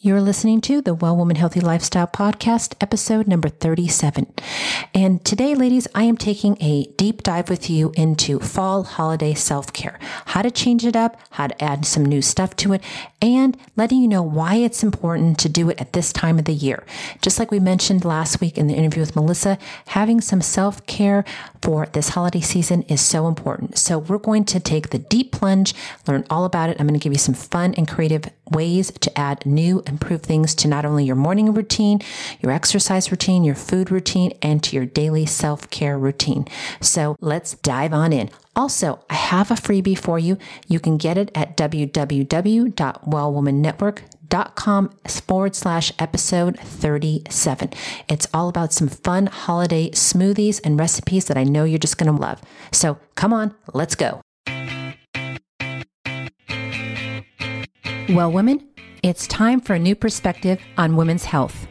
You're listening to the Well Woman Healthy Lifestyle Podcast, episode number 37. And today, ladies, I am taking a deep dive with you into fall holiday self care, how to change it up, how to add some new stuff to it, and letting you know why it's important to do it at this time of the year. Just like we mentioned last week in the interview with Melissa, having some self care for this holiday season is so important. So, we're going to take the deep plunge, learn all about it. I'm going to give you some fun and creative ways to add new improve things to not only your morning routine, your exercise routine, your food routine, and to your daily self care routine. So let's dive on in. Also, I have a freebie for you. You can get it at www.wellwomannetwork.com forward slash episode 37. It's all about some fun holiday smoothies and recipes that I know you're just going to love. So come on, let's go. Well, women, it's time for a new perspective on women's health.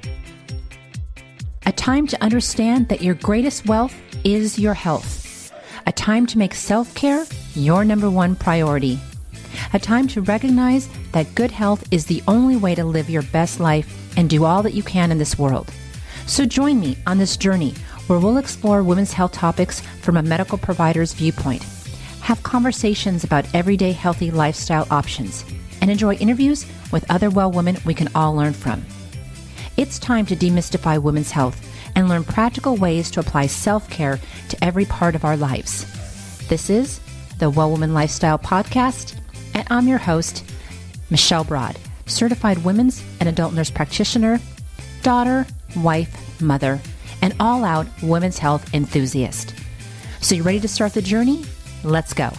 A time to understand that your greatest wealth is your health. A time to make self care your number one priority. A time to recognize that good health is the only way to live your best life and do all that you can in this world. So join me on this journey where we'll explore women's health topics from a medical provider's viewpoint, have conversations about everyday healthy lifestyle options, and enjoy interviews with other well women we can all learn from. It's time to demystify women's health and learn practical ways to apply self care to every part of our lives. This is the Well Woman Lifestyle Podcast, and I'm your host, Michelle Broad, certified women's and adult nurse practitioner, daughter, wife, mother, and all out women's health enthusiast. So, you ready to start the journey? Let's go.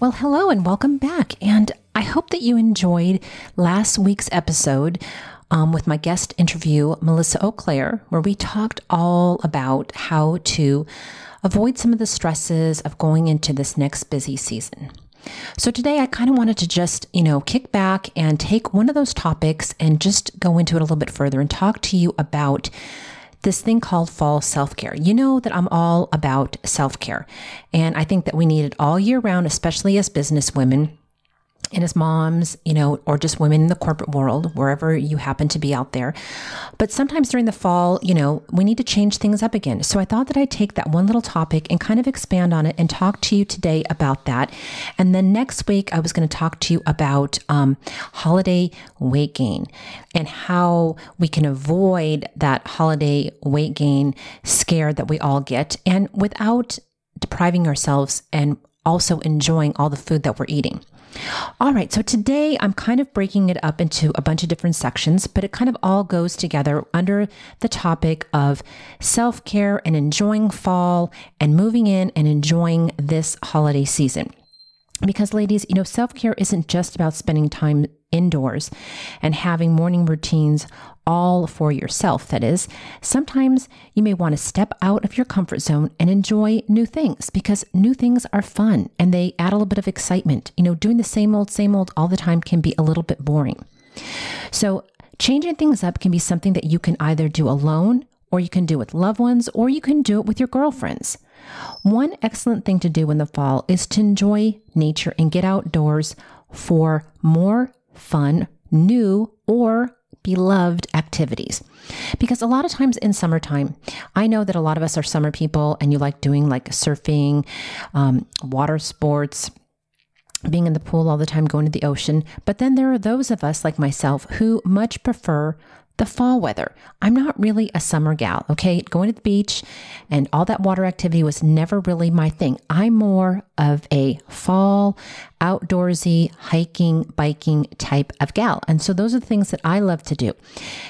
Well, hello and welcome back. And I hope that you enjoyed last week's episode um, with my guest interview, Melissa Auclair, where we talked all about how to avoid some of the stresses of going into this next busy season. So today I kind of wanted to just, you know, kick back and take one of those topics and just go into it a little bit further and talk to you about this thing called fall self care. You know that I'm all about self care. And I think that we need it all year round, especially as business women and as moms, you know, or just women in the corporate world, wherever you happen to be out there. But sometimes during the fall, you know, we need to change things up again. So I thought that I'd take that one little topic and kind of expand on it and talk to you today about that. And then next week, I was going to talk to you about um, holiday weight gain and how we can avoid that holiday weight gain scare that we all get and without depriving ourselves and also enjoying all the food that we're eating. All right, so today I'm kind of breaking it up into a bunch of different sections, but it kind of all goes together under the topic of self care and enjoying fall and moving in and enjoying this holiday season. Because, ladies, you know, self care isn't just about spending time indoors and having morning routines all for yourself. That is, sometimes you may want to step out of your comfort zone and enjoy new things because new things are fun and they add a little bit of excitement. You know, doing the same old, same old all the time can be a little bit boring. So, changing things up can be something that you can either do alone or you can do with loved ones or you can do it with your girlfriends. One excellent thing to do in the fall is to enjoy nature and get outdoors for more fun, new, or beloved activities. Because a lot of times in summertime, I know that a lot of us are summer people and you like doing like surfing, um, water sports, being in the pool all the time, going to the ocean. But then there are those of us like myself who much prefer the fall weather. I'm not really a summer gal, okay? Going to the beach and all that water activity was never really my thing. I'm more of a fall, outdoorsy, hiking, biking type of gal. And so those are the things that I love to do.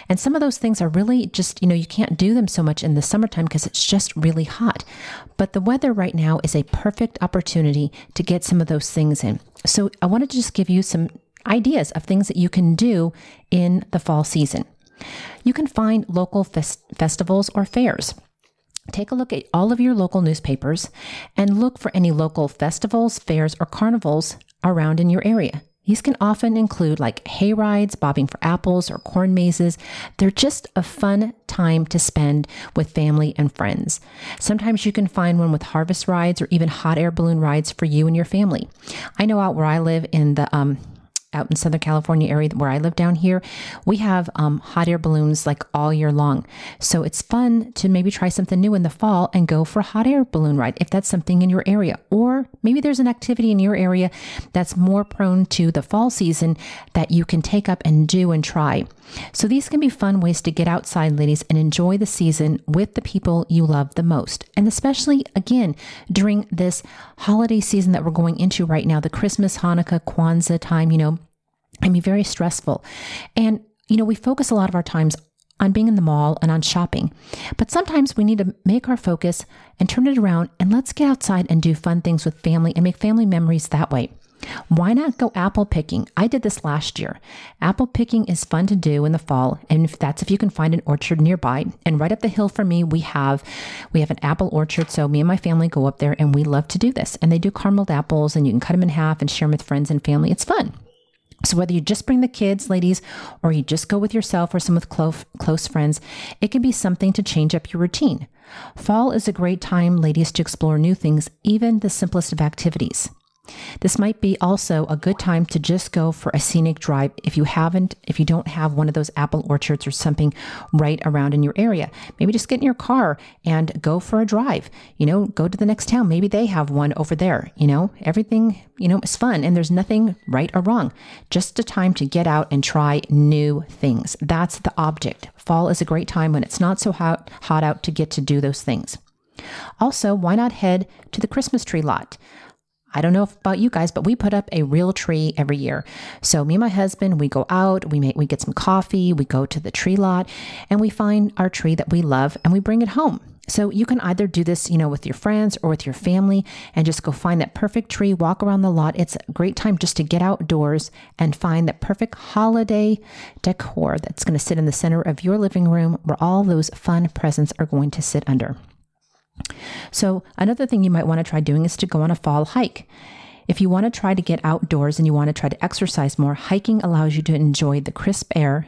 And some of those things are really just, you know, you can't do them so much in the summertime because it's just really hot. But the weather right now is a perfect opportunity to get some of those things in. So I wanted to just give you some ideas of things that you can do in the fall season. You can find local fest- festivals or fairs. Take a look at all of your local newspapers and look for any local festivals, fairs, or carnivals around in your area. These can often include like hay rides, bobbing for apples, or corn mazes. They're just a fun time to spend with family and friends. Sometimes you can find one with harvest rides or even hot air balloon rides for you and your family. I know out where I live in the um, out in Southern California area where I live down here, we have um, hot air balloons like all year long. So it's fun to maybe try something new in the fall and go for a hot air balloon ride if that's something in your area. Or maybe there's an activity in your area that's more prone to the fall season that you can take up and do and try. So these can be fun ways to get outside, ladies, and enjoy the season with the people you love the most. And especially, again, during this holiday season that we're going into right now, the Christmas, Hanukkah, Kwanzaa time, you know, can be very stressful. And, you know, we focus a lot of our times on being in the mall and on shopping. But sometimes we need to make our focus and turn it around and let's get outside and do fun things with family and make family memories that way. Why not go apple picking? I did this last year. Apple picking is fun to do in the fall, and if that's if you can find an orchard nearby. And right up the hill from me, we have we have an apple orchard. So me and my family go up there, and we love to do this. And they do carameled apples, and you can cut them in half and share them with friends and family. It's fun. So, whether you just bring the kids, ladies, or you just go with yourself or some with close, close friends, it can be something to change up your routine. Fall is a great time, ladies, to explore new things, even the simplest of activities. This might be also a good time to just go for a scenic drive if you haven't, if you don't have one of those apple orchards or something right around in your area. Maybe just get in your car and go for a drive. You know, go to the next town. Maybe they have one over there. You know, everything, you know, is fun and there's nothing right or wrong. Just a time to get out and try new things. That's the object. Fall is a great time when it's not so hot, hot out to get to do those things. Also, why not head to the Christmas tree lot? I don't know about you guys, but we put up a real tree every year. So me and my husband, we go out, we make we get some coffee, we go to the tree lot, and we find our tree that we love and we bring it home. So you can either do this, you know, with your friends or with your family and just go find that perfect tree, walk around the lot. It's a great time just to get outdoors and find that perfect holiday decor that's going to sit in the center of your living room where all those fun presents are going to sit under. So, another thing you might want to try doing is to go on a fall hike. If you want to try to get outdoors and you want to try to exercise more, hiking allows you to enjoy the crisp air,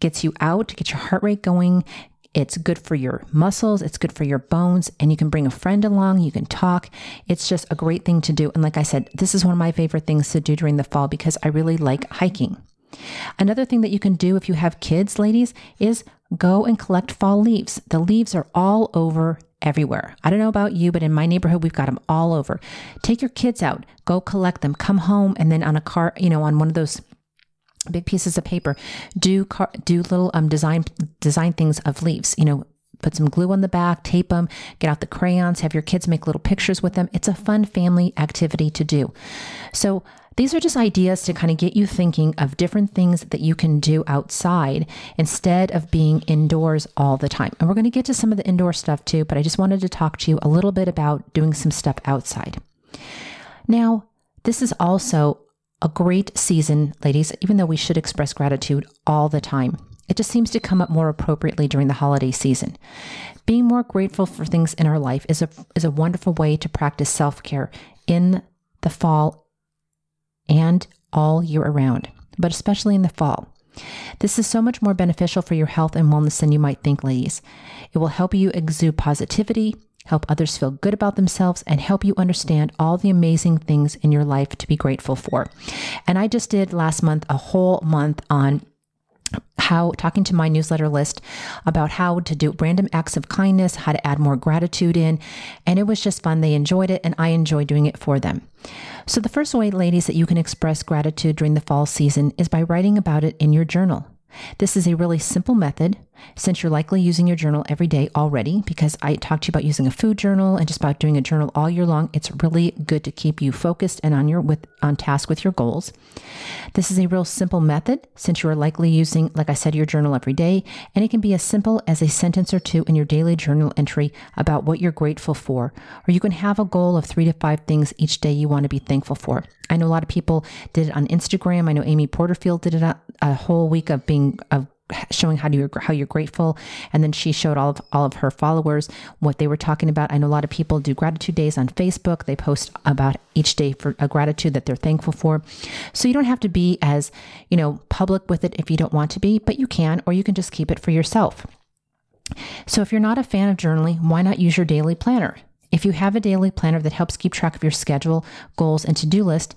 gets you out, get your heart rate going. It's good for your muscles, it's good for your bones, and you can bring a friend along, you can talk. It's just a great thing to do. And like I said, this is one of my favorite things to do during the fall because I really like hiking. Another thing that you can do if you have kids, ladies, is go and collect fall leaves. The leaves are all over everywhere. I don't know about you, but in my neighborhood, we've got them all over. Take your kids out, go collect them, come home, and then on a car, you know, on one of those big pieces of paper, do car, do little um design design things of leaves. You know, put some glue on the back, tape them, get out the crayons, have your kids make little pictures with them. It's a fun family activity to do. So these are just ideas to kind of get you thinking of different things that you can do outside instead of being indoors all the time. And we're going to get to some of the indoor stuff too, but I just wanted to talk to you a little bit about doing some stuff outside. Now, this is also a great season, ladies, even though we should express gratitude all the time. It just seems to come up more appropriately during the holiday season. Being more grateful for things in our life is a, is a wonderful way to practice self care in the fall and all year around, but especially in the fall. This is so much more beneficial for your health and wellness than you might think, ladies. It will help you exude positivity, help others feel good about themselves, and help you understand all the amazing things in your life to be grateful for. And I just did last month a whole month on how talking to my newsletter list about how to do random acts of kindness, how to add more gratitude in, and it was just fun. They enjoyed it, and I enjoy doing it for them. So, the first way, ladies, that you can express gratitude during the fall season is by writing about it in your journal. This is a really simple method since you're likely using your journal every day already, because I talked to you about using a food journal and just about doing a journal all year long. It's really good to keep you focused and on your with on task with your goals. This is a real simple method since you are likely using, like I said, your journal every day, and it can be as simple as a sentence or two in your daily journal entry about what you're grateful for, or you can have a goal of three to five things each day you want to be thankful for. I know a lot of people did it on Instagram. I know Amy Porterfield did it a, a whole week of being of showing how you're how you're grateful. And then she showed all of all of her followers what they were talking about. I know a lot of people do gratitude days on facebook. They post about each day for a gratitude that they're thankful for. So you don't have to be as you know public with it if you don't want to be but you can or you can just keep it for yourself. So if you're not a fan of journaling why not use your daily planner If you have a daily planner that helps keep track of your schedule, goals, and to do list,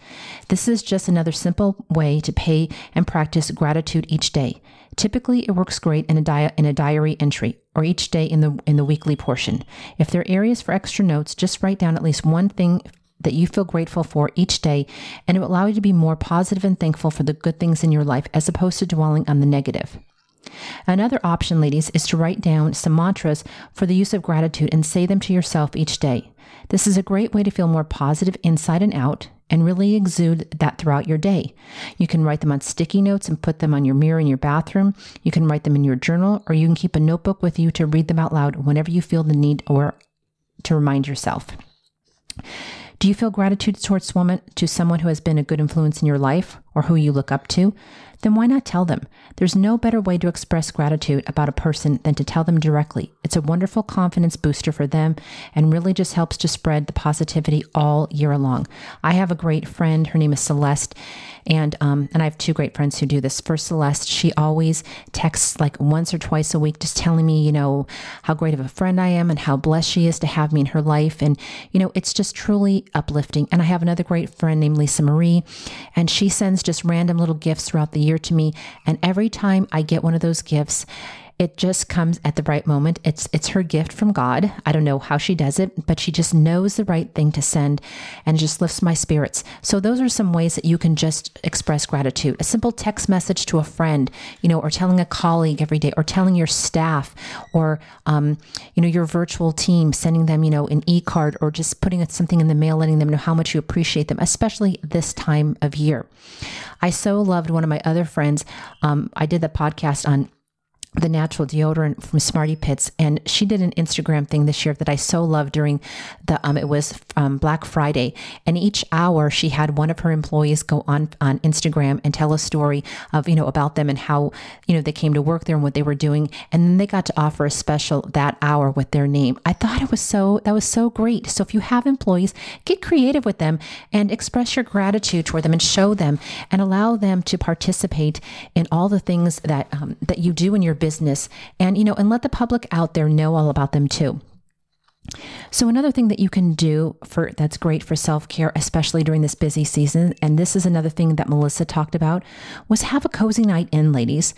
this is just another simple way to pay and practice gratitude each day. Typically, it works great in a, di- in a diary entry or each day in the, in the weekly portion. If there are areas for extra notes, just write down at least one thing that you feel grateful for each day, and it will allow you to be more positive and thankful for the good things in your life as opposed to dwelling on the negative. Another option, ladies, is to write down some mantras for the use of gratitude and say them to yourself each day. This is a great way to feel more positive inside and out and really exude that throughout your day. You can write them on sticky notes and put them on your mirror in your bathroom. You can write them in your journal, or you can keep a notebook with you to read them out loud whenever you feel the need or to remind yourself. Do you feel gratitude towards someone, to someone who has been a good influence in your life or who you look up to? then why not tell them? There's no better way to express gratitude about a person than to tell them directly. It's a wonderful confidence booster for them and really just helps to spread the positivity all year long. I have a great friend. Her name is Celeste. And um, and I have two great friends who do this. First, Celeste, she always texts like once or twice a week, just telling me, you know, how great of a friend I am and how blessed she is to have me in her life. And, you know, it's just truly uplifting. And I have another great friend named Lisa Marie, and she sends just random little gifts throughout the year to me. And every time I get one of those gifts, it just comes at the right moment. It's it's her gift from God. I don't know how she does it, but she just knows the right thing to send and just lifts my spirits. So those are some ways that you can just express gratitude. A simple text message to a friend, you know, or telling a colleague every day, or telling your staff, or um, you know, your virtual team, sending them, you know, an e-card, or just putting something in the mail, letting them know how much you appreciate them, especially this time of year. I so loved one of my other friends. Um, I did the podcast on the natural deodorant from Smarty Pits, and she did an Instagram thing this year that I so loved during the um, it was um, Black Friday, and each hour she had one of her employees go on on Instagram and tell a story of you know about them and how you know they came to work there and what they were doing, and then they got to offer a special that hour with their name. I thought it was so that was so great. So if you have employees, get creative with them and express your gratitude toward them and show them and allow them to participate in all the things that um, that you do in your business and you know and let the public out there know all about them too so another thing that you can do for that's great for self-care especially during this busy season and this is another thing that Melissa talked about was have a cozy night in ladies.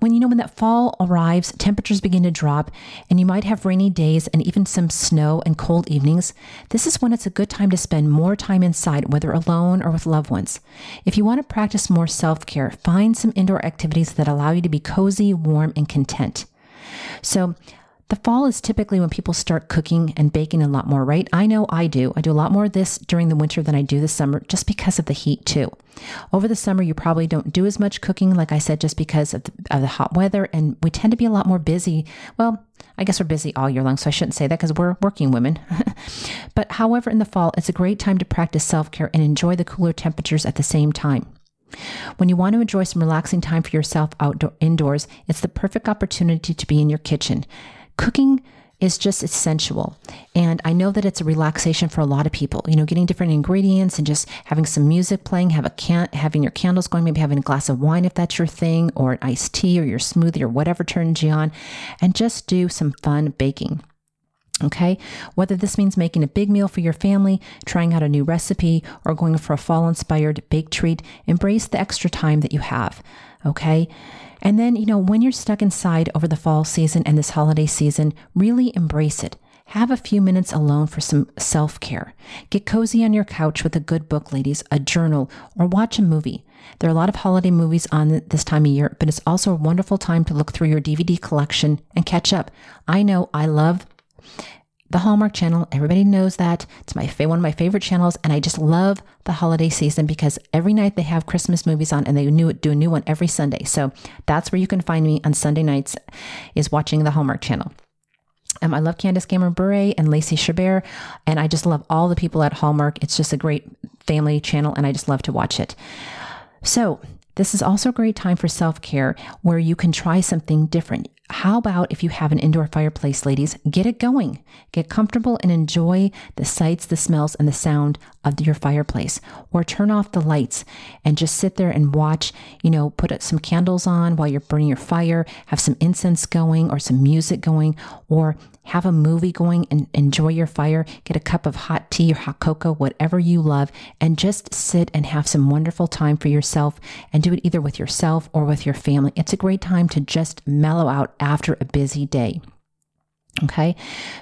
When you know when that fall arrives temperatures begin to drop and you might have rainy days and even some snow and cold evenings this is when it's a good time to spend more time inside whether alone or with loved ones. If you want to practice more self-care find some indoor activities that allow you to be cozy warm and content. So the fall is typically when people start cooking and baking a lot more, right? I know I do. I do a lot more of this during the winter than I do the summer just because of the heat, too. Over the summer, you probably don't do as much cooking, like I said, just because of the, of the hot weather. And we tend to be a lot more busy. Well, I guess we're busy all year long, so I shouldn't say that because we're working women. but however, in the fall, it's a great time to practice self care and enjoy the cooler temperatures at the same time. When you want to enjoy some relaxing time for yourself outdoor indoors, it's the perfect opportunity to be in your kitchen. Cooking is just essential. And I know that it's a relaxation for a lot of people, you know, getting different ingredients and just having some music playing, have a can having your candles going, maybe having a glass of wine if that's your thing, or an iced tea or your smoothie or whatever turns you on, and just do some fun baking. Okay, whether this means making a big meal for your family, trying out a new recipe, or going for a fall inspired bake treat, embrace the extra time that you have. Okay, and then, you know, when you're stuck inside over the fall season and this holiday season, really embrace it. Have a few minutes alone for some self care. Get cozy on your couch with a good book, ladies, a journal, or watch a movie. There are a lot of holiday movies on this time of year, but it's also a wonderful time to look through your DVD collection and catch up. I know I love the Hallmark Channel. Everybody knows that. It's my one of my favorite channels, and I just love the holiday season because every night they have Christmas movies on, and they do a new one every Sunday. So that's where you can find me on Sunday nights, is watching the Hallmark Channel. Um, I love Candace Cameron Bure and Lacey Chabert, and I just love all the people at Hallmark. It's just a great family channel, and I just love to watch it. So this is also a great time for self care where you can try something different. How about if you have an indoor fireplace, ladies? Get it going. Get comfortable and enjoy the sights, the smells, and the sound of your fireplace. Or turn off the lights and just sit there and watch, you know, put some candles on while you're burning your fire, have some incense going or some music going, or have a movie going and enjoy your fire, get a cup of hot tea or hot cocoa, whatever you love, and just sit and have some wonderful time for yourself and do it either with yourself or with your family. It's a great time to just mellow out after a busy day. Okay,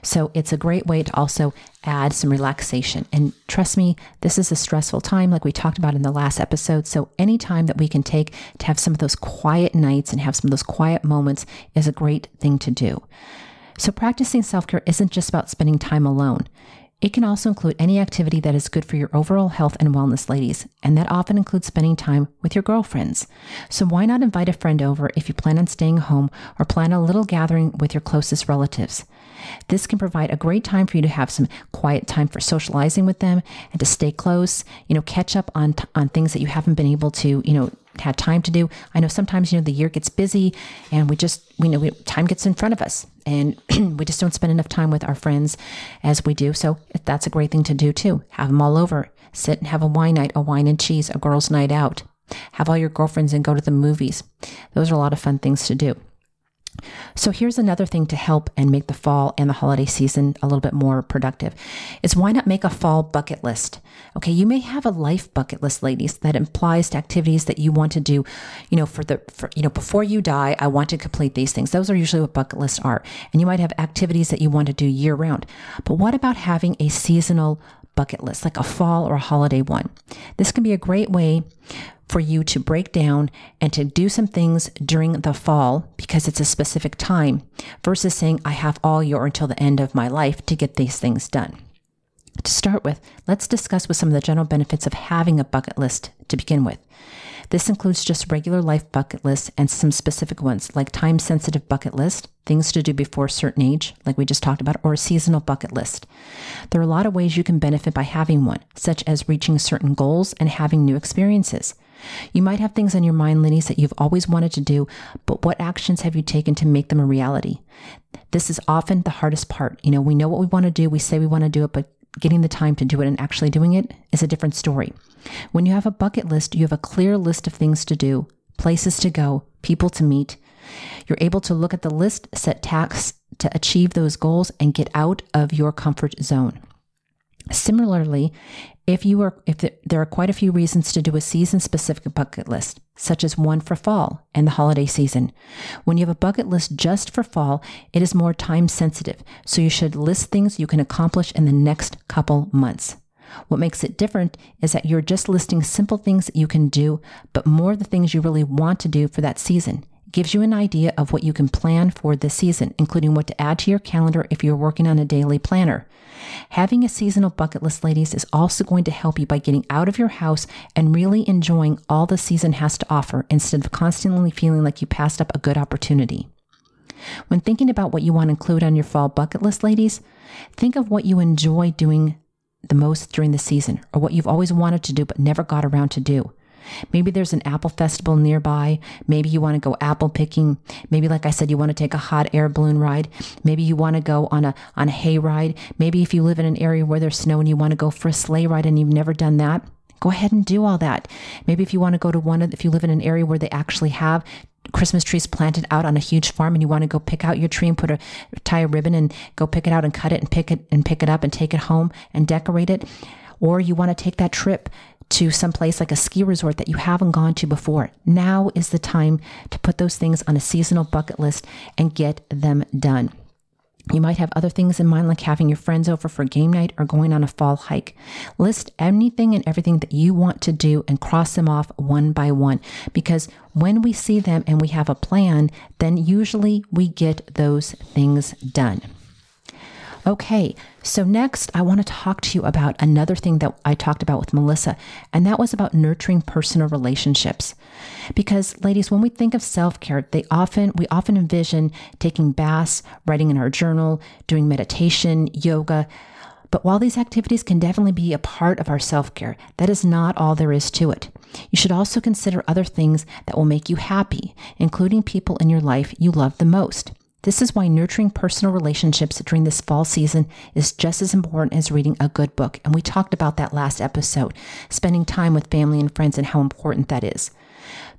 so it's a great way to also add some relaxation. And trust me, this is a stressful time, like we talked about in the last episode. So, any time that we can take to have some of those quiet nights and have some of those quiet moments is a great thing to do. So, practicing self care isn't just about spending time alone. It can also include any activity that is good for your overall health and wellness, ladies, and that often includes spending time with your girlfriends. So, why not invite a friend over if you plan on staying home or plan a little gathering with your closest relatives? This can provide a great time for you to have some quiet time for socializing with them and to stay close, you know, catch up on, on things that you haven't been able to, you know, had time to do. I know sometimes, you know, the year gets busy and we just, we know we, time gets in front of us and we just don't spend enough time with our friends as we do. So that's a great thing to do too. Have them all over. Sit and have a wine night, a wine and cheese, a girls' night out. Have all your girlfriends and go to the movies. Those are a lot of fun things to do. So here's another thing to help and make the fall and the holiday season a little bit more productive is why not make a fall bucket list? Okay, you may have a life bucket list, ladies, that implies activities that you want to do, you know, for the for, you know, before you die, I want to complete these things. Those are usually what bucket lists are. And you might have activities that you want to do year round. But what about having a seasonal bucket list, like a fall or a holiday one? This can be a great way for you to break down and to do some things during the fall because it's a specific time versus saying, I have all year until the end of my life to get these things done. To start with, let's discuss with some of the general benefits of having a bucket list to begin with. This includes just regular life bucket lists and some specific ones like time sensitive bucket list, things to do before a certain age, like we just talked about, or a seasonal bucket list. There are a lot of ways you can benefit by having one, such as reaching certain goals and having new experiences. You might have things on your mind, ladies, that you've always wanted to do, but what actions have you taken to make them a reality? This is often the hardest part. You know, we know what we want to do, we say we want to do it, but getting the time to do it and actually doing it is a different story. When you have a bucket list, you have a clear list of things to do, places to go, people to meet. You're able to look at the list, set tasks to achieve those goals, and get out of your comfort zone. Similarly, if you are if there are quite a few reasons to do a season specific bucket list, such as one for fall and the holiday season. When you have a bucket list just for fall, it is more time sensitive, so you should list things you can accomplish in the next couple months. What makes it different is that you're just listing simple things that you can do, but more the things you really want to do for that season gives you an idea of what you can plan for this season, including what to add to your calendar if you're working on a daily planner. Having a seasonal bucket list, ladies, is also going to help you by getting out of your house and really enjoying all the season has to offer instead of constantly feeling like you passed up a good opportunity. When thinking about what you want to include on your fall bucket list, ladies, think of what you enjoy doing the most during the season or what you've always wanted to do but never got around to do. Maybe there's an apple festival nearby. Maybe you want to go apple picking. Maybe, like I said, you want to take a hot air balloon ride. Maybe you want to go on a, on a hay ride. Maybe if you live in an area where there's snow and you want to go for a sleigh ride and you've never done that, go ahead and do all that. Maybe if you want to go to one of, if you live in an area where they actually have Christmas trees planted out on a huge farm and you want to go pick out your tree and put a tie a ribbon and go pick it out and cut it and pick it and pick it up and take it home and decorate it. Or you want to take that trip to some place like a ski resort that you haven't gone to before. Now is the time to put those things on a seasonal bucket list and get them done. You might have other things in mind, like having your friends over for game night or going on a fall hike. List anything and everything that you want to do and cross them off one by one. Because when we see them and we have a plan, then usually we get those things done. Okay, so next I want to talk to you about another thing that I talked about with Melissa, and that was about nurturing personal relationships. Because ladies, when we think of self-care, they often we often envision taking baths, writing in our journal, doing meditation, yoga, but while these activities can definitely be a part of our self care, that is not all there is to it. You should also consider other things that will make you happy, including people in your life you love the most. This is why nurturing personal relationships during this fall season is just as important as reading a good book. And we talked about that last episode, spending time with family and friends and how important that is.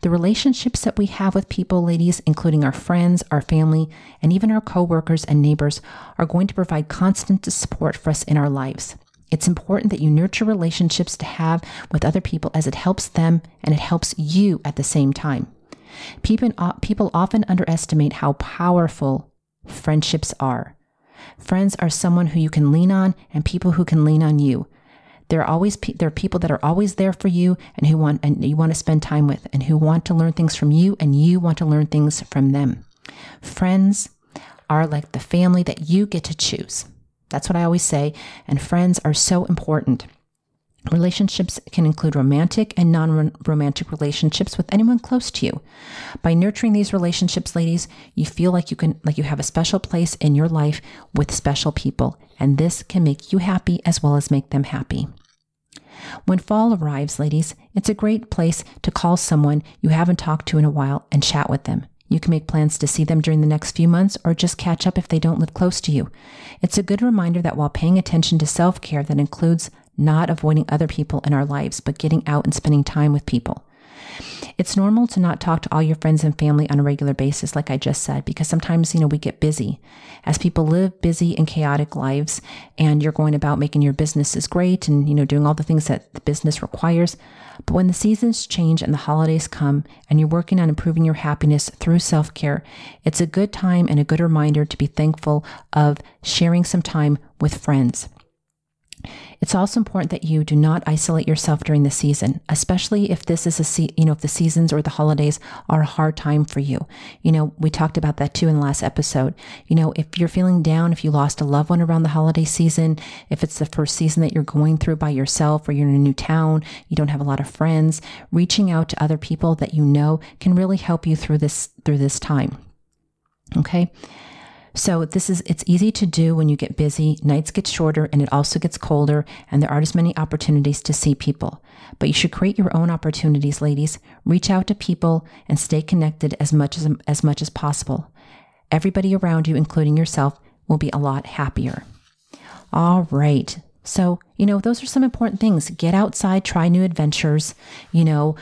The relationships that we have with people, ladies, including our friends, our family, and even our coworkers and neighbors, are going to provide constant support for us in our lives. It's important that you nurture relationships to have with other people as it helps them and it helps you at the same time. People, uh, people often underestimate how powerful friendships are. Friends are someone who you can lean on and people who can lean on you. There are always there are people that are always there for you and who want and you want to spend time with and who want to learn things from you and you want to learn things from them. Friends are like the family that you get to choose. That's what I always say, and friends are so important. Relationships can include romantic and non romantic relationships with anyone close to you. By nurturing these relationships, ladies, you feel like you can like you have a special place in your life with special people, and this can make you happy as well as make them happy. When fall arrives, ladies, it's a great place to call someone you haven't talked to in a while and chat with them. You can make plans to see them during the next few months or just catch up if they don't live close to you. It's a good reminder that while paying attention to self care, that includes not avoiding other people in our lives, but getting out and spending time with people. It's normal to not talk to all your friends and family on a regular basis, like I just said, because sometimes, you know, we get busy. As people live busy and chaotic lives, and you're going about making your businesses great and, you know, doing all the things that the business requires. But when the seasons change and the holidays come, and you're working on improving your happiness through self care, it's a good time and a good reminder to be thankful of sharing some time with friends. It's also important that you do not isolate yourself during the season, especially if this is a se- you know if the seasons or the holidays are a hard time for you. You know, we talked about that too in the last episode. You know, if you're feeling down, if you lost a loved one around the holiday season, if it's the first season that you're going through by yourself or you're in a new town, you don't have a lot of friends, reaching out to other people that you know can really help you through this through this time. Okay? So this is it's easy to do when you get busy. Nights get shorter and it also gets colder and there aren't as many opportunities to see people. But you should create your own opportunities, ladies. Reach out to people and stay connected as much as as much as possible. Everybody around you, including yourself, will be a lot happier. All right. So, you know, those are some important things. Get outside, try new adventures, you know,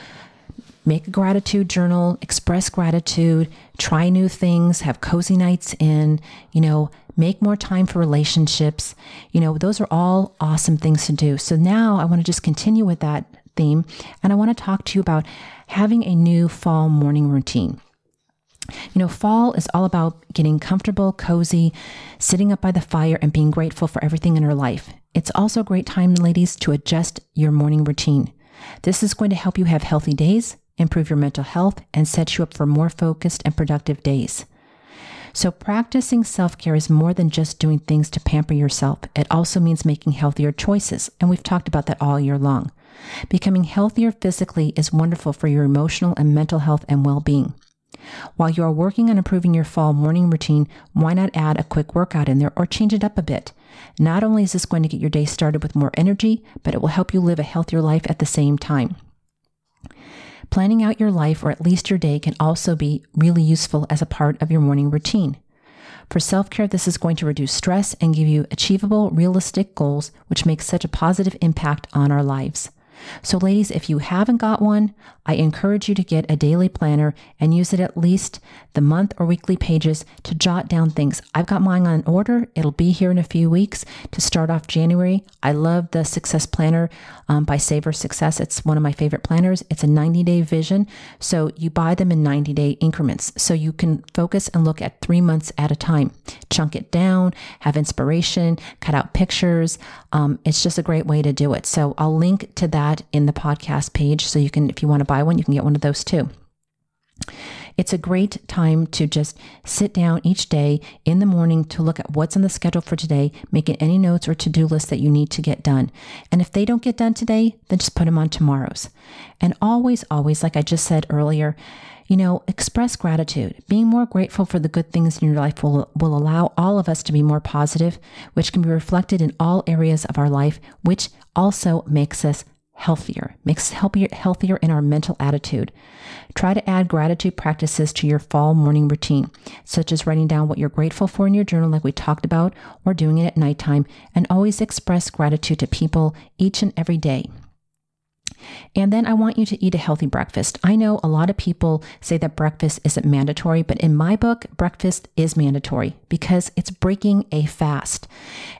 make a gratitude journal, express gratitude, try new things, have cozy nights in, you know, make more time for relationships. You know, those are all awesome things to do. So now I want to just continue with that theme and I want to talk to you about having a new fall morning routine. You know, fall is all about getting comfortable, cozy, sitting up by the fire, and being grateful for everything in our life. It's also a great time, ladies, to adjust your morning routine. This is going to help you have healthy days, improve your mental health, and set you up for more focused and productive days. So, practicing self care is more than just doing things to pamper yourself. It also means making healthier choices. And we've talked about that all year long. Becoming healthier physically is wonderful for your emotional and mental health and well being. While you are working on improving your fall morning routine, why not add a quick workout in there or change it up a bit? Not only is this going to get your day started with more energy, but it will help you live a healthier life at the same time. Planning out your life or at least your day can also be really useful as a part of your morning routine. For self care, this is going to reduce stress and give you achievable, realistic goals, which makes such a positive impact on our lives. So, ladies, if you haven't got one, I encourage you to get a daily planner and use it at least the month or weekly pages to jot down things. I've got mine on order. It'll be here in a few weeks to start off January. I love the Success Planner um, by Savor Success. It's one of my favorite planners. It's a 90 day vision. So, you buy them in 90 day increments. So, you can focus and look at three months at a time. Chunk it down, have inspiration, cut out pictures. Um, it's just a great way to do it. So, I'll link to that in the podcast page. So you can, if you want to buy one, you can get one of those too. It's a great time to just sit down each day in the morning to look at what's on the schedule for today, making any notes or to do lists that you need to get done. And if they don't get done today, then just put them on tomorrow's. And always, always, like I just said earlier, you know, express gratitude. Being more grateful for the good things in your life will, will allow all of us to be more positive, which can be reflected in all areas of our life, which also makes us healthier, makes healthier, healthier in our mental attitude. Try to add gratitude practices to your fall morning routine, such as writing down what you're grateful for in your journal, like we talked about, or doing it at nighttime, and always express gratitude to people each and every day. And then I want you to eat a healthy breakfast. I know a lot of people say that breakfast isn't mandatory, but in my book, breakfast is mandatory because it's breaking a fast.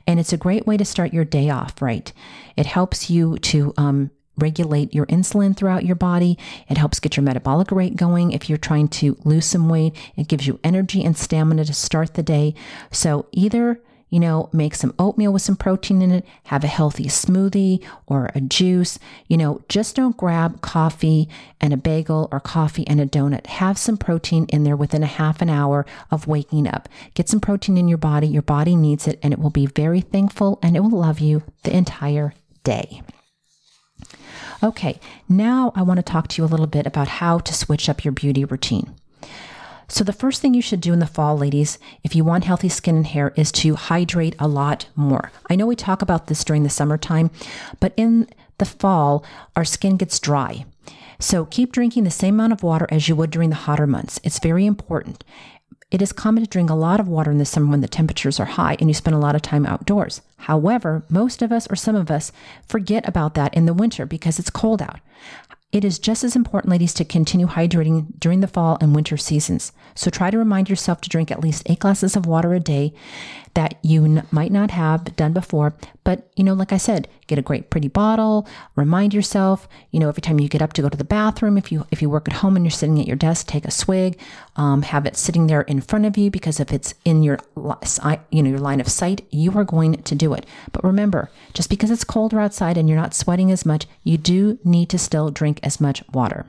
And it's a great way to start your day off, right? It helps you to um, regulate your insulin throughout your body. It helps get your metabolic rate going if you're trying to lose some weight. It gives you energy and stamina to start the day. So either you know, make some oatmeal with some protein in it, have a healthy smoothie or a juice. You know, just don't grab coffee and a bagel or coffee and a donut. Have some protein in there within a half an hour of waking up. Get some protein in your body. Your body needs it and it will be very thankful and it will love you the entire day. Okay, now I want to talk to you a little bit about how to switch up your beauty routine. So, the first thing you should do in the fall, ladies, if you want healthy skin and hair, is to hydrate a lot more. I know we talk about this during the summertime, but in the fall, our skin gets dry. So, keep drinking the same amount of water as you would during the hotter months. It's very important. It is common to drink a lot of water in the summer when the temperatures are high and you spend a lot of time outdoors. However, most of us or some of us forget about that in the winter because it's cold out. It is just as important, ladies, to continue hydrating during the fall and winter seasons. So try to remind yourself to drink at least eight glasses of water a day that you n- might not have done before. But, you know, like I said, get a great pretty bottle, remind yourself, you know, every time you get up to go to the bathroom, if you, if you work at home and you're sitting at your desk, take a swig, um, have it sitting there in front of you, because if it's in your, you know, your line of sight, you are going to do it. But remember, just because it's colder outside and you're not sweating as much, you do need to still drink as much water.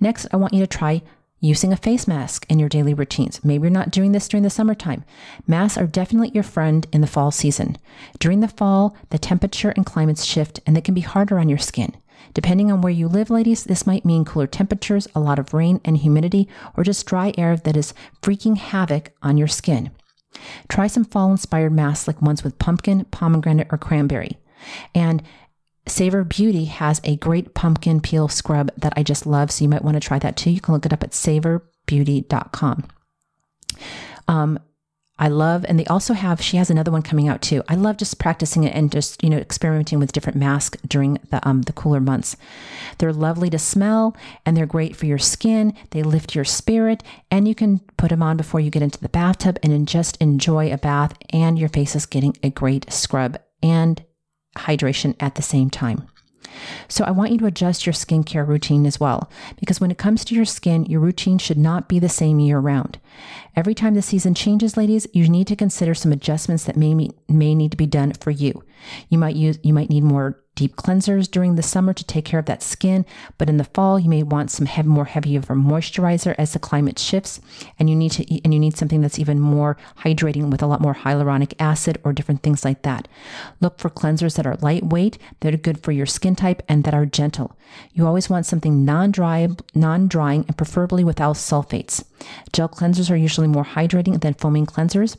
Next, I want you to try Using a face mask in your daily routines. Maybe you're not doing this during the summertime. Masks are definitely your friend in the fall season. During the fall, the temperature and climates shift and they can be harder on your skin. Depending on where you live, ladies, this might mean cooler temperatures, a lot of rain and humidity, or just dry air that is freaking havoc on your skin. Try some fall inspired masks like ones with pumpkin, pomegranate, or cranberry. And Savor Beauty has a great pumpkin peel scrub that I just love. So you might want to try that too. You can look it up at savorbeauty.com. Um, I love, and they also have, she has another one coming out too. I love just practicing it and just, you know, experimenting with different masks during the, um, the cooler months. They're lovely to smell and they're great for your skin. They lift your spirit and you can put them on before you get into the bathtub and just enjoy a bath and your face is getting a great scrub and hydration at the same time. So, I want you to adjust your skincare routine as well, because when it comes to your skin, your routine should not be the same year round. Every time the season changes, ladies, you need to consider some adjustments that may, may need to be done for you. You might use, you might need more deep cleansers during the summer to take care of that skin, but in the fall you may want some heavy, more a moisturizer as the climate shifts, and you need to and you need something that's even more hydrating with a lot more hyaluronic acid or different things like that. Look for cleansers that are lightweight, that are good for your skin type, and that are gentle. You always want something non-dry, non-drying, and preferably without sulfates. Gel cleansers are usually more hydrating than foaming cleansers.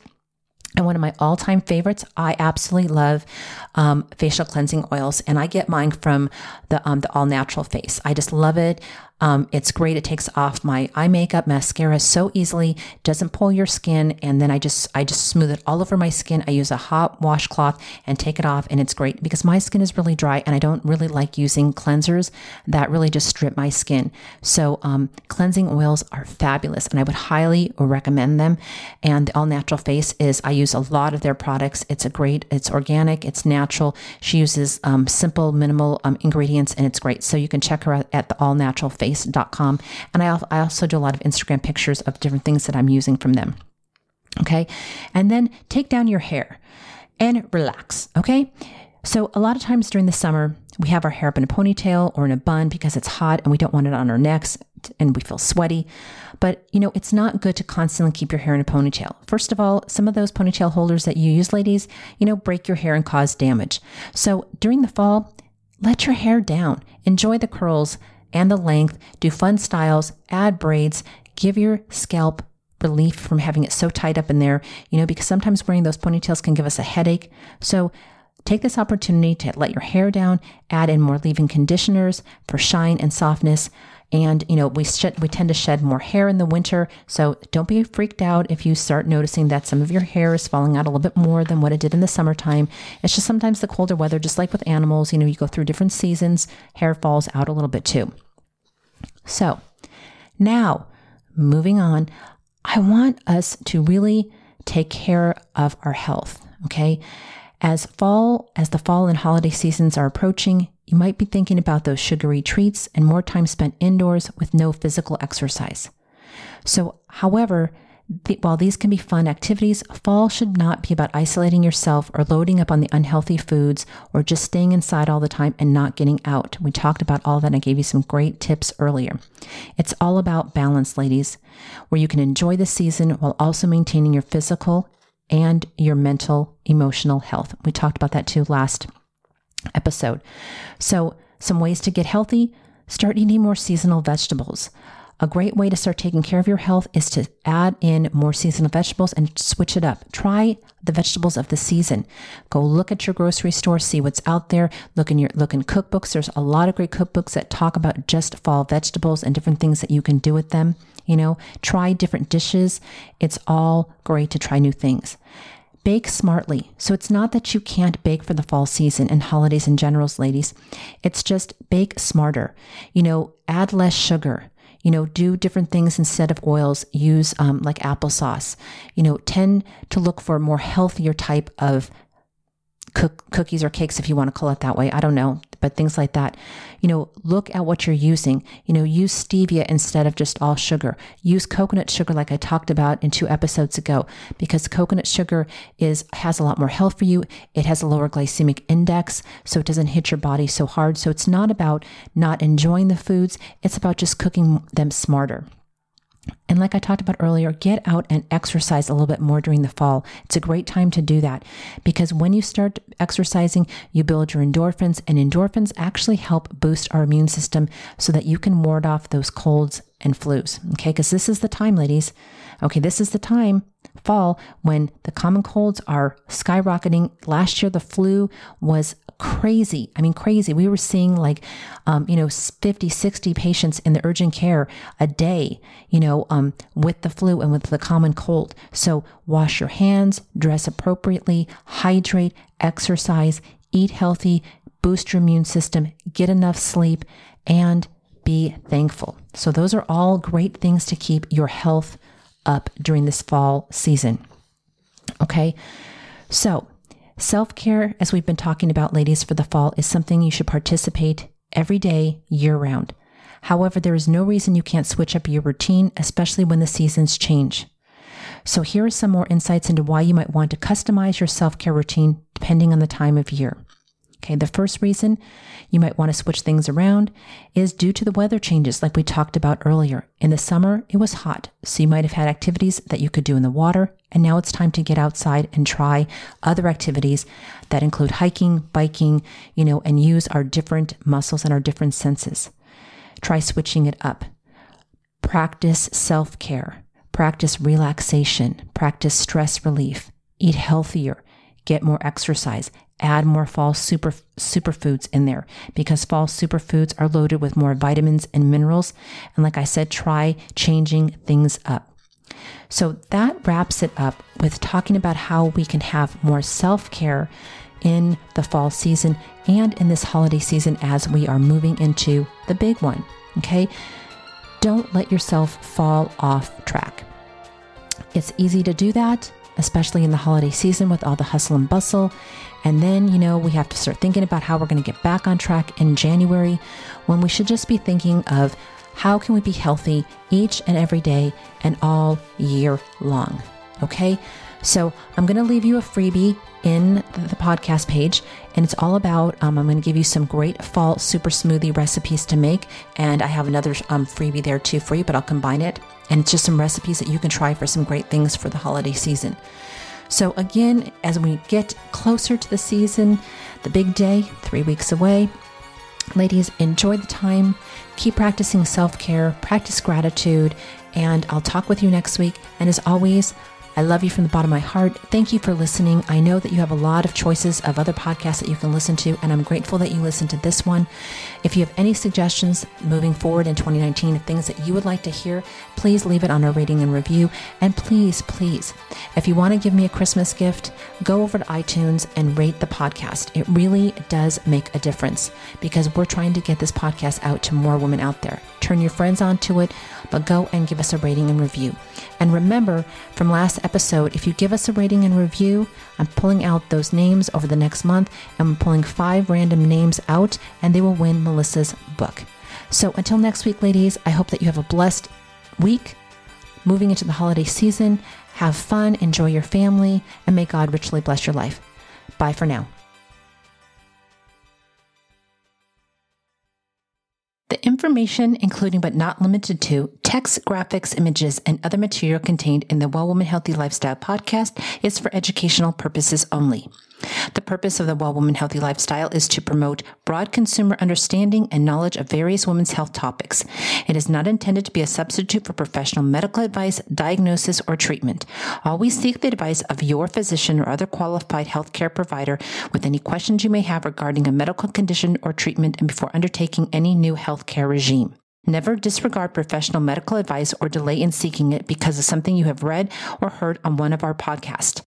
And one of my all time favorites, I absolutely love um, facial cleansing oils, and I get mine from the um, the All Natural Face. I just love it. Um, it's great. It takes off my eye makeup, mascara so easily. Doesn't pull your skin, and then I just I just smooth it all over my skin. I use a hot washcloth and take it off, and it's great because my skin is really dry, and I don't really like using cleansers that really just strip my skin. So um, cleansing oils are fabulous, and I would highly recommend them. And the All Natural Face is I use a lot of their products. It's a great. It's organic. It's natural. She uses um, simple, minimal um, ingredients, and it's great. So you can check her out at the All Natural Face face.com. And I, I also do a lot of Instagram pictures of different things that I'm using from them. Okay. And then take down your hair and relax. Okay. So, a lot of times during the summer, we have our hair up in a ponytail or in a bun because it's hot and we don't want it on our necks and we feel sweaty. But, you know, it's not good to constantly keep your hair in a ponytail. First of all, some of those ponytail holders that you use, ladies, you know, break your hair and cause damage. So, during the fall, let your hair down. Enjoy the curls, and the length, do fun styles, add braids, give your scalp relief from having it so tied up in there, you know, because sometimes wearing those ponytails can give us a headache. So take this opportunity to let your hair down, add in more leave-in conditioners for shine and softness. And, you know, we, shed, we tend to shed more hair in the winter. So don't be freaked out if you start noticing that some of your hair is falling out a little bit more than what it did in the summertime. It's just sometimes the colder weather, just like with animals, you know, you go through different seasons, hair falls out a little bit too. So now moving on, I want us to really take care of our health. Okay. As fall, as the fall and holiday seasons are approaching, you might be thinking about those sugary treats and more time spent indoors with no physical exercise. So, however, the, while these can be fun activities, fall should not be about isolating yourself or loading up on the unhealthy foods or just staying inside all the time and not getting out. We talked about all that and I gave you some great tips earlier. It's all about balance, ladies, where you can enjoy the season while also maintaining your physical and your mental, emotional health. We talked about that too last episode. So, some ways to get healthy start eating more seasonal vegetables. A great way to start taking care of your health is to add in more seasonal vegetables and switch it up. Try the vegetables of the season. Go look at your grocery store, see what's out there. Look in your look in cookbooks. There's a lot of great cookbooks that talk about just fall vegetables and different things that you can do with them. You know, try different dishes. It's all great to try new things. Bake smartly. So it's not that you can't bake for the fall season and holidays in generals, ladies. It's just bake smarter. You know, add less sugar. You know, do different things instead of oils. Use um, like applesauce. You know, tend to look for more healthier type of cook, cookies or cakes, if you want to call it that way. I don't know, but things like that. You know, look at what you're using. You know, use stevia instead of just all sugar. Use coconut sugar, like I talked about in two episodes ago, because coconut sugar is has a lot more health for you. It has a lower glycemic index, so it doesn't hit your body so hard. So it's not about not enjoying the foods; it's about just cooking them smarter. And like I talked about earlier, get out and exercise a little bit more during the fall. It's a great time to do that because when you start exercising, you build your endorphins, and endorphins actually help boost our immune system so that you can ward off those colds and flus. Okay, because this is the time, ladies. Okay, this is the time, fall, when the common colds are skyrocketing. Last year, the flu was crazy. I mean, crazy. We were seeing like, um, you know, 50, 60 patients in the urgent care a day, you know, um, with the flu and with the common cold. So wash your hands, dress appropriately, hydrate, exercise, eat healthy, boost your immune system, get enough sleep, and be thankful. So those are all great things to keep your health up during this fall season. Okay. So Self care, as we've been talking about, ladies, for the fall, is something you should participate every day, year round. However, there is no reason you can't switch up your routine, especially when the seasons change. So, here are some more insights into why you might want to customize your self care routine depending on the time of year. Okay, the first reason you might want to switch things around is due to the weather changes, like we talked about earlier. In the summer, it was hot, so you might have had activities that you could do in the water, and now it's time to get outside and try other activities that include hiking, biking, you know, and use our different muscles and our different senses. Try switching it up. Practice self care, practice relaxation, practice stress relief, eat healthier, get more exercise, add more fall super superfoods in there because fall superfoods are loaded with more vitamins and minerals. And like I said, try changing things up. So that wraps it up with talking about how we can have more self care in the fall season and in this holiday season as we are moving into the big one. Okay. Don't let yourself fall off track. It's easy to do that, especially in the holiday season with all the hustle and bustle and then, you know, we have to start thinking about how we're going to get back on track in January when we should just be thinking of how can we be healthy each and every day and all year long. Okay. So I'm going to leave you a freebie in the podcast page, and it's all about. Um, I'm going to give you some great fall super smoothie recipes to make, and I have another um, freebie there too for you, but I'll combine it. And it's just some recipes that you can try for some great things for the holiday season. So, again, as we get closer to the season, the big day, three weeks away, ladies, enjoy the time. Keep practicing self care, practice gratitude, and I'll talk with you next week. And as always, I love you from the bottom of my heart. Thank you for listening. I know that you have a lot of choices of other podcasts that you can listen to, and I'm grateful that you listened to this one. If you have any suggestions moving forward in 2019 of things that you would like to hear, please leave it on our rating and review. And please, please, if you want to give me a Christmas gift, go over to iTunes and rate the podcast. It really does make a difference because we're trying to get this podcast out to more women out there. Turn your friends onto it, but go and give us a rating and review. And remember from last episode, if you give us a rating and review, I'm pulling out those names over the next month. And I'm pulling five random names out, and they will win Melissa's book. So until next week, ladies, I hope that you have a blessed week moving into the holiday season. Have fun, enjoy your family, and may God richly bless your life. Bye for now. The information, including but not limited to text, graphics, images, and other material contained in the Well Woman Healthy Lifestyle podcast, is for educational purposes only. The purpose of the Well Woman Healthy Lifestyle is to promote broad consumer understanding and knowledge of various women's health topics. It is not intended to be a substitute for professional medical advice, diagnosis, or treatment. Always seek the advice of your physician or other qualified healthcare provider with any questions you may have regarding a medical condition or treatment and before undertaking any new healthcare regime. Never disregard professional medical advice or delay in seeking it because of something you have read or heard on one of our podcasts.